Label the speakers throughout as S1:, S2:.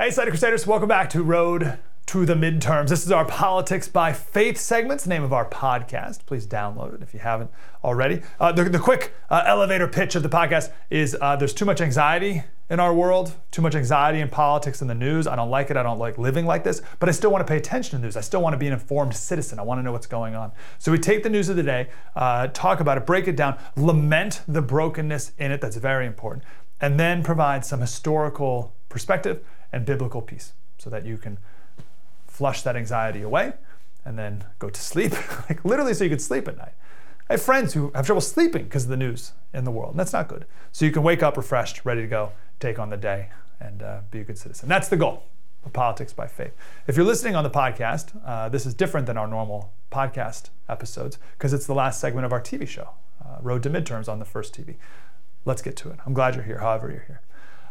S1: Hey, Cider Crusaders, welcome back to Road to the Midterms. This is our Politics by Faith segment, the name of our podcast. Please download it if you haven't already. Uh, the, the, quick uh, elevator pitch of the podcast is uh, there's too much anxiety in our world, too much anxiety in politics and the news. I don't like it. I don't like living like this, but I still want to pay attention to the news. I still want to be an informed citizen. I want to know what's going on. So we take the news of the day, uh, talk about it, break it down, lament the brokenness in it. That's very important. And then provide some historical perspective and biblical peace so that you can flush that anxiety away and then go to sleep, like literally so you can sleep at night. I have friends who have trouble sleeping because of the news in the world, and that's not good. So you can wake up refreshed, ready to go, take on the day, and uh, be a good citizen. That's the goal of Politics by Faith. If you're listening on the podcast, uh, this is different than our normal podcast episodes because it's the last segment of our TV show, uh, Road to Midterms on the First TV. Let's get to it. I'm glad you're here, however, you're here.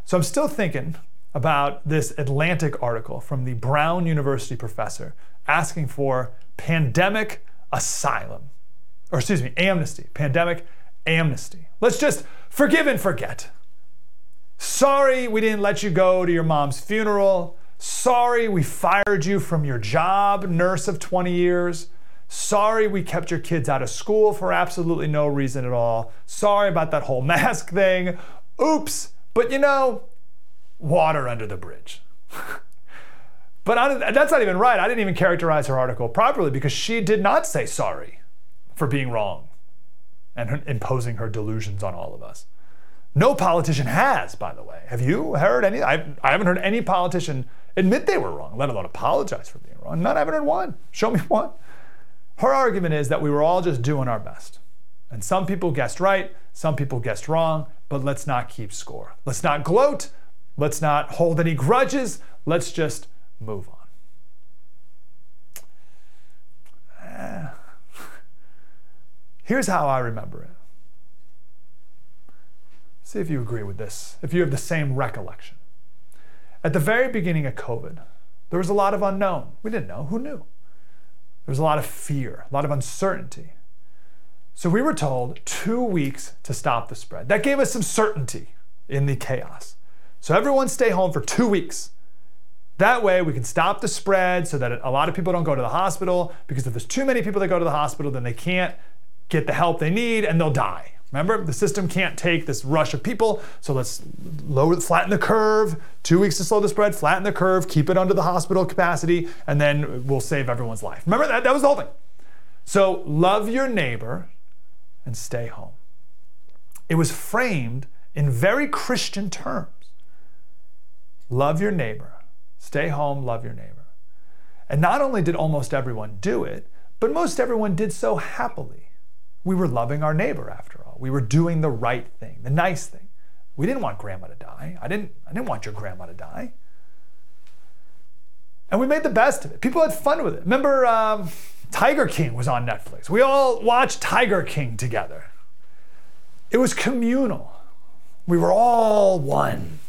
S1: So I'm still thinking about this Atlantic article from the Brown University professor asking for pandemic asylum, or excuse me, amnesty, pandemic amnesty. Let's just forgive and forget. Sorry we didn't let you go to your mom's funeral. Sorry we fired you from your job, nurse of 20 years. Sorry we kept your kids out of school for absolutely no reason at all. Sorry about that whole mask thing. Oops. But you know, water under the bridge. but I, that's not even right. I didn't even characterize her article properly because she did not say sorry for being wrong and her, imposing her delusions on all of us. No politician has, by the way. Have you heard any? I, I haven't heard any politician admit they were wrong, let alone apologize for being wrong. None, I haven't heard one. Show me one. Her argument is that we were all just doing our best. And some people guessed right, some people guessed wrong, but let's not keep score. Let's not gloat. Let's not hold any grudges. Let's just move on. Here's how I remember it. See if you agree with this, if you have the same recollection. At the very beginning of COVID, there was a lot of unknown. We didn't know. Who knew? There was a lot of fear, a lot of uncertainty. So we were told two weeks to stop the spread. That gave us some certainty in the chaos. So everyone stay home for two weeks. That way we can stop the spread so that a lot of people don't go to the hospital because if there's too many people that go to the hospital, then they can't get the help they need and they'll die. Remember, the system can't take this rush of people, so let's lower, flatten the curve. Two weeks to slow the spread, flatten the curve, keep it under the hospital capacity, and then we'll save everyone's life. Remember that? That was the whole thing. So love your neighbor and stay home. It was framed in very Christian terms. Love your neighbor. Stay home, love your neighbor. And not only did almost everyone do it, but most everyone did so happily. We were loving our neighbor after all. We were doing the right thing, the nice thing. We didn't want grandma to die. I didn't, I didn't want your grandma to die. And we made the best of it. People had fun with it. Remember, um, Tiger King was on Netflix. We all watched Tiger King together. It was communal. We were all one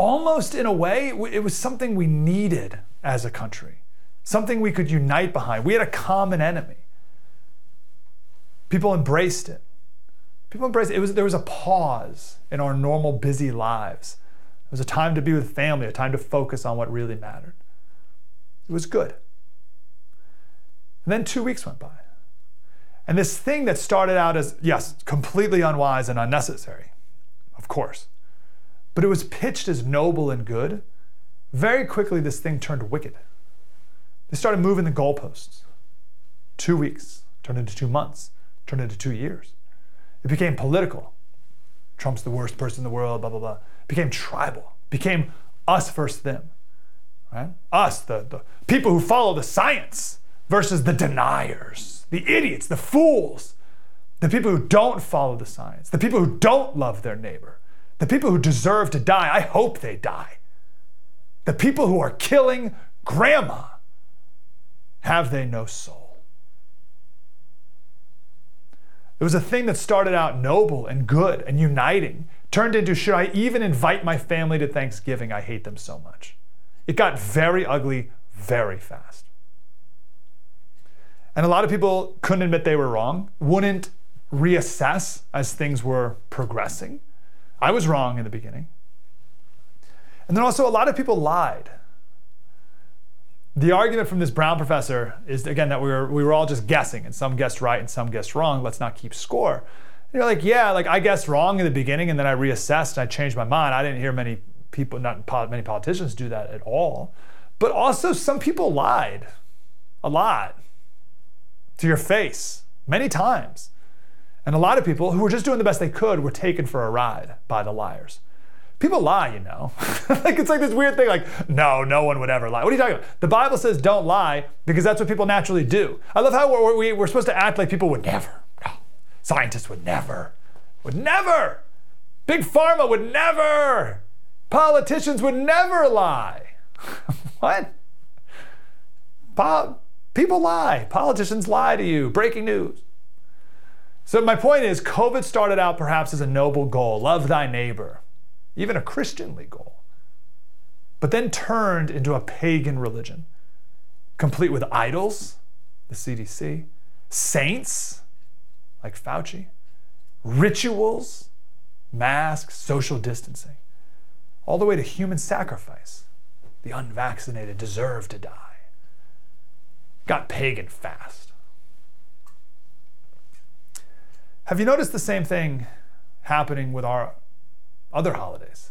S1: almost in a way, it was something we needed as a country, something we could unite behind. We had a common enemy. People embraced it. People embraced it. it was, there was a pause in our normal busy lives. It was a time to be with family, a time to focus on what really mattered. It was good. And then two weeks went by. And this thing that started out as, yes, completely unwise and unnecessary, of course, but it was pitched as noble and good, very quickly this thing turned wicked. They started moving the goalposts. Two weeks turned into two months, turned into two years. It became political. Trump's the worst person in the world, blah, blah, blah. It became tribal, became us versus them. Right? Us, the, the people who follow the science versus the deniers, the idiots, the fools, the people who don't follow the science, the people who don't love their neighbor. The people who deserve to die, I hope they die. The people who are killing grandma, have they no soul? It was a thing that started out noble and good and uniting, turned into should I even invite my family to Thanksgiving? I hate them so much. It got very ugly very fast. And a lot of people couldn't admit they were wrong, wouldn't reassess as things were progressing. I was wrong in the beginning. And then also, a lot of people lied. The argument from this Brown professor is again that we were we were all just guessing, and some guessed right and some guessed wrong. Let's not keep score. And you're like, yeah, like I guessed wrong in the beginning, and then I reassessed and I changed my mind. I didn't hear many people, not many politicians, do that at all. But also, some people lied a lot to your face many times. And a lot of people who were just doing the best they could were taken for a ride by the liars. People lie, you know. like it's like this weird thing like, no, no one would ever lie. What are you talking about? The Bible says don't lie because that's what people naturally do. I love how we're, we, are supposed to act like people would never. No. Scientists would never. Would never. Big Pharma would never. Politicians would never lie. what? Po- people lie. Politicians lie to you. Breaking news. So, my point is, COVID started out perhaps as a noble goal love thy neighbor even a Christianly goal, but then turned into a pagan religion, complete with idols, the CDC, saints, like Fauci, rituals, masks, social distancing, all the way to human sacrifice. The unvaccinated deserve to die. Got pagan fast. Have you noticed the same thing happening with our other holidays.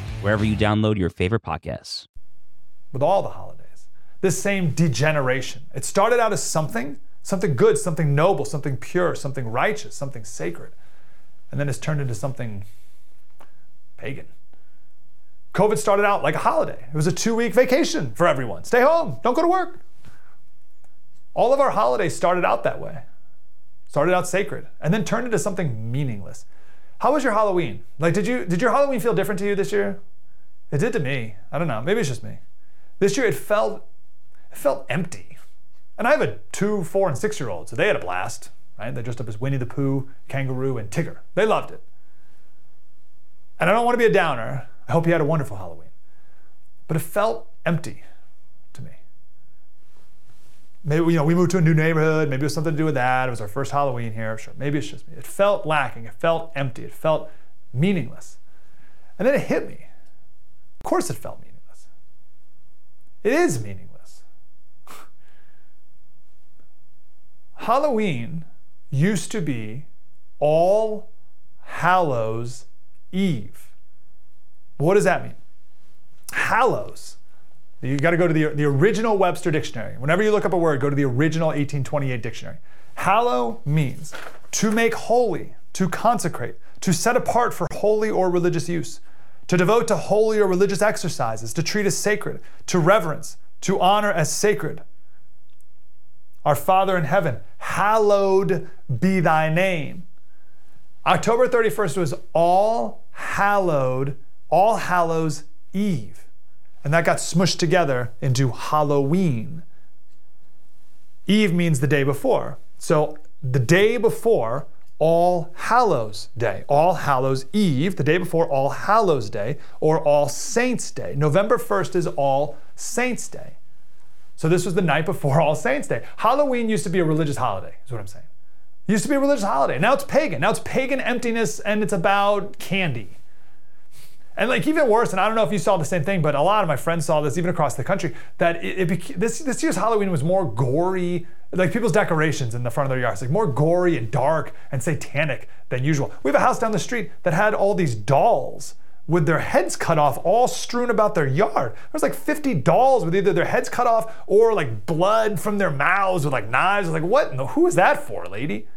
S2: wherever you download your favorite podcasts.
S1: With all the holidays, this same degeneration. It started out as something, something good, something noble, something pure, something righteous, something sacred, and then it's turned into something pagan. COVID started out like a holiday. It was a two week vacation for everyone. Stay home, don't go to work. All of our holidays started out that way, started out sacred, and then turned into something meaningless. How was your Halloween? Like, did you did your Halloween feel different to you this year? It did to me. I don't know. Maybe it's just me. This year it felt it felt empty. And I have a two, four, and six year old, so they had a blast. Right? They dressed up as Winnie the Pooh, Kangaroo, and Tigger. They loved it. And I don't want to be a downer. I hope you had a wonderful Halloween. But it felt empty to me. Maybe you know we moved to a new neighborhood. Maybe it was something to do with that. It was our first Halloween here. Sure, maybe it's just me. It felt lacking. It felt empty. It felt meaningless. And then it hit me. Of course, it felt meaningless. It is meaningless. Halloween used to be All Hallows Eve. What does that mean? Hallows you got to go to the, the original Webster dictionary. Whenever you look up a word, go to the original 1828 dictionary. Hallow means to make holy, to consecrate, to set apart for holy or religious use, to devote to holy or religious exercises, to treat as sacred, to reverence, to honor as sacred. Our Father in heaven, hallowed be thy name. October 31st was All Hallowed, All Hallows Eve. And that got smushed together into Halloween. Eve means the day before. So the day before All Hallows Day, All Hallows Eve, the day before All Hallows Day, or All Saints Day. November 1st is All Saints Day. So this was the night before All Saints Day. Halloween used to be a religious holiday, is what I'm saying. It used to be a religious holiday. Now it's pagan. Now it's pagan emptiness and it's about candy. And like even worse, and I don't know if you saw the same thing, but a lot of my friends saw this even across the country. That it, it this this year's Halloween was more gory, like people's decorations in the front of their yards, like more gory and dark and satanic than usual. We have a house down the street that had all these dolls with their heads cut off all strewn about their yard. There was like 50 dolls with either their heads cut off or like blood from their mouths with like knives. Like, what? Who is that for, lady?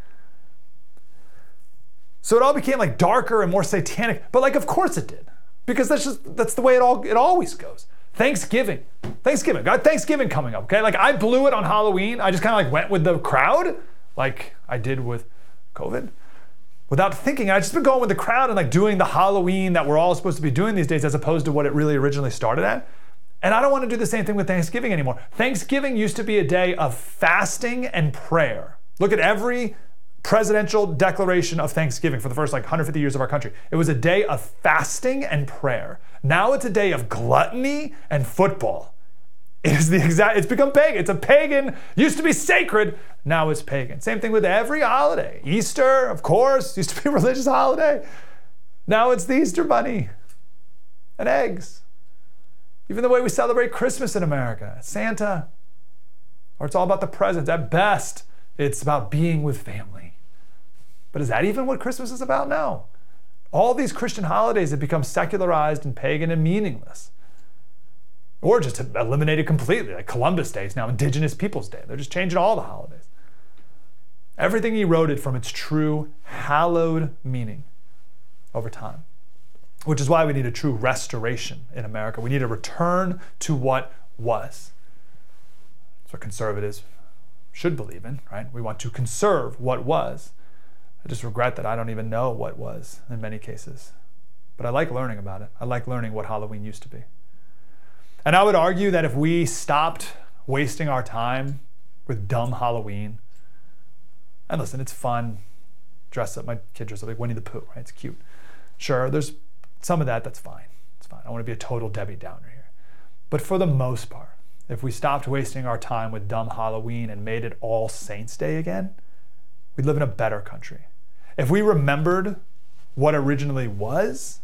S1: So it all became like darker and more satanic. But like, of course it did, because that's just that's the way it all it always goes. Thanksgiving, Thanksgiving, got Thanksgiving coming up. Okay, like I blew it on Halloween. I just kind of like went with the crowd, like I did with COVID without thinking. I've just been going with the crowd and like doing the Halloween that we're all supposed to be doing these days as opposed to what it really originally started at. And I don't want to do the same thing with Thanksgiving anymore. Thanksgiving used to be a day of fasting and prayer. Look at every presidential declaration of Thanksgiving for the first like 150 years of our country. It was a day of fasting and prayer. Now it's a day of gluttony and football. It is the exact, it's become pagan. It's a pagan, used to be sacred, now it's pagan. Same thing with every holiday. Easter, of course, used to be a religious holiday. Now it's the Easter bunny and eggs. Even the way we celebrate Christmas in America, Santa, or it's all about the presents. At best, it's about being with family. But is that even what Christmas is about? No. All these Christian holidays have become secularized and pagan and meaningless or just eliminated completely. Like Columbus Day is now Indigenous Peoples Day. They're just changing all the holidays. Everything eroded from its true hallowed meaning over time, which is why we need a true restoration in America. We need a return to what was. That's what conservatives should believe in, right? We want to conserve what was. I just regret that I don't even know what was in many cases. But I like learning about it. I like learning what Halloween used to be. And I would argue that if we stopped wasting our time with dumb Halloween, and listen, it's fun, dress up, my kid dress up like Winnie the Pooh, right? It's cute. Sure, there's some of that that's fine. It's fine. I want to be a total Debbie Downer here. But for the most part, if we stopped wasting our time with dumb Halloween and made it all Saints Day again, we'd live in a better country. If we remembered what originally was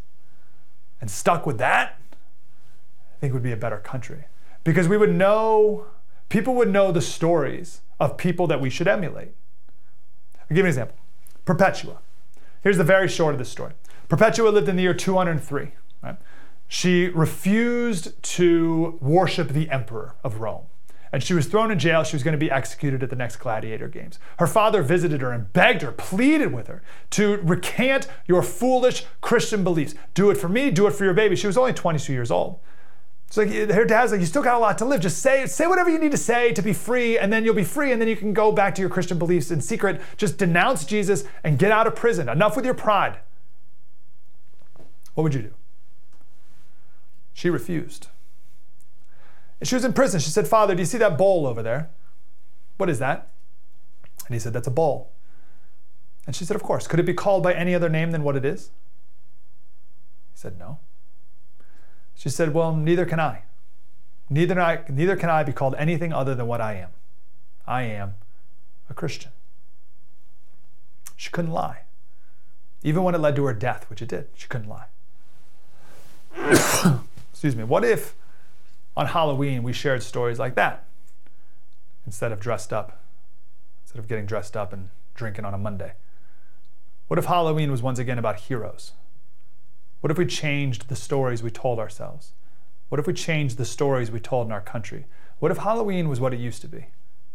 S1: and stuck with that, I think we'd be a better country because we would know, people would know the stories of people that we should emulate. I'll give you an example Perpetua. Here's the very short of this story Perpetua lived in the year 203. Right? She refused to worship the emperor of Rome. And she was thrown in jail. She was going to be executed at the next gladiator games. Her father visited her and begged her, pleaded with her to recant your foolish Christian beliefs. Do it for me, do it for your baby. She was only 22 years old. It's like eh, her dad's like, you still got a lot to live. Just say say whatever you need to say to be free, and then you'll be free, and then you can go back to your Christian beliefs in secret. Just denounce Jesus and get out of prison. Enough with your pride. What would you do? She refused. And she was in prison. She said, Father, do you see that bowl over there? What is that? And he said, That's a bowl. And she said, Of course. Could it be called by any other name than what it is? He said, No. She said, Well, neither can I. Neither, I, neither can I be called anything other than what I am. I am a Christian. She couldn't lie. Even when it led to her death, which it did, she couldn't lie. Excuse me. What if on Halloween we shared stories like that instead of dressed up, instead of getting dressed up and drinking on a Monday? What if Halloween was once again about heroes? What if we changed the stories we told ourselves? What if we changed the stories we told in our country? What if Halloween was what it used to be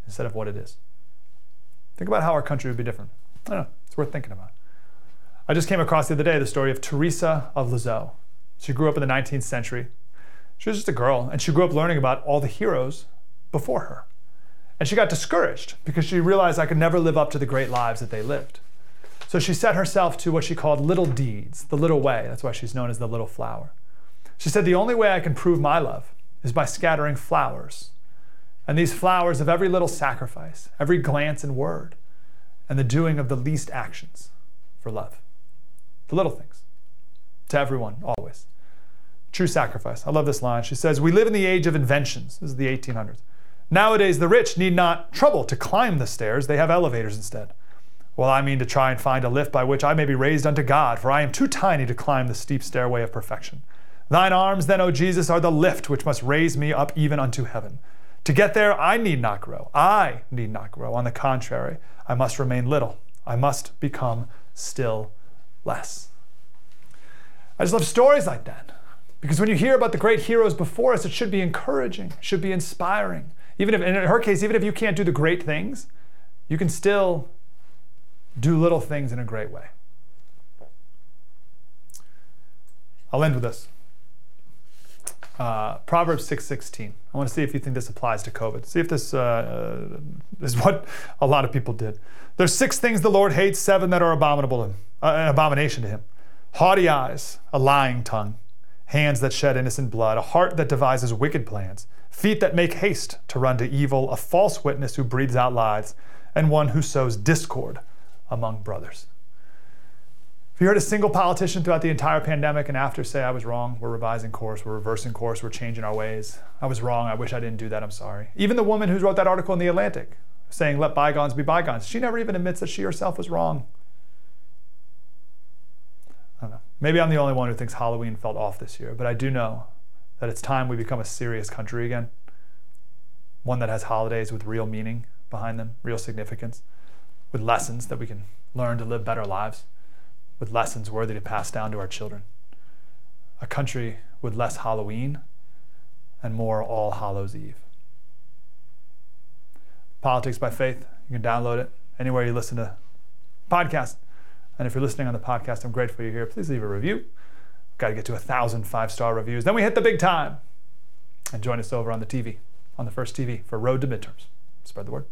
S1: instead of what it is? Think about how our country would be different. I don't know, it's worth thinking about. I just came across the other day the story of Teresa of Lisieux. She grew up in the 19th century. She was just a girl, and she grew up learning about all the heroes before her. And she got discouraged because she realized I could never live up to the great lives that they lived. So she set herself to what she called little deeds, the little way. That's why she's known as the little flower. She said, The only way I can prove my love is by scattering flowers. And these flowers of every little sacrifice, every glance and word, and the doing of the least actions for love. The little things. To everyone, always. True sacrifice. I love this line. She says, We live in the age of inventions. This is the 1800s. Nowadays, the rich need not trouble to climb the stairs, they have elevators instead. Well, I mean to try and find a lift by which I may be raised unto God, for I am too tiny to climb the steep stairway of perfection. Thine arms, then, O Jesus, are the lift which must raise me up even unto heaven. To get there, I need not grow. I need not grow. On the contrary, I must remain little. I must become still less. I just love stories like that. Because when you hear about the great heroes before us, it should be encouraging, should be inspiring. Even if, in her case, even if you can't do the great things, you can still do little things in a great way. I'll end with this. Uh, Proverbs 6:16. I want to see if you think this applies to COVID. See if this uh, is what a lot of people did. There's six things the Lord hates, seven that are abominable, uh, an abomination to Him: haughty eyes, a lying tongue, hands that shed innocent blood, a heart that devises wicked plans, feet that make haste to run to evil, a false witness who breathes out lies, and one who sows discord among brothers. If you heard a single politician throughout the entire pandemic and after say, I was wrong, we're revising course, we're reversing course, we're changing our ways, I was wrong, I wish I didn't do that, I'm sorry. Even the woman who wrote that article in The Atlantic saying, let bygones be bygones, she never even admits that she herself was wrong. I don't know. Maybe I'm the only one who thinks Halloween felt off this year, but I do know that it's time we become a serious country again. One that has holidays with real meaning behind them, real significance, with lessons that we can learn to live better lives with lessons worthy to pass down to our children. A country with less Halloween and more All Hallows Eve. Politics by Faith, you can download it anywhere you listen to podcasts. And if you're listening on the podcast, I'm grateful you're here. Please leave a review. Got to get to a thousand five star reviews. Then we hit the big time. And join us over on the TV, on the first TV for Road to Midterms. Spread the word.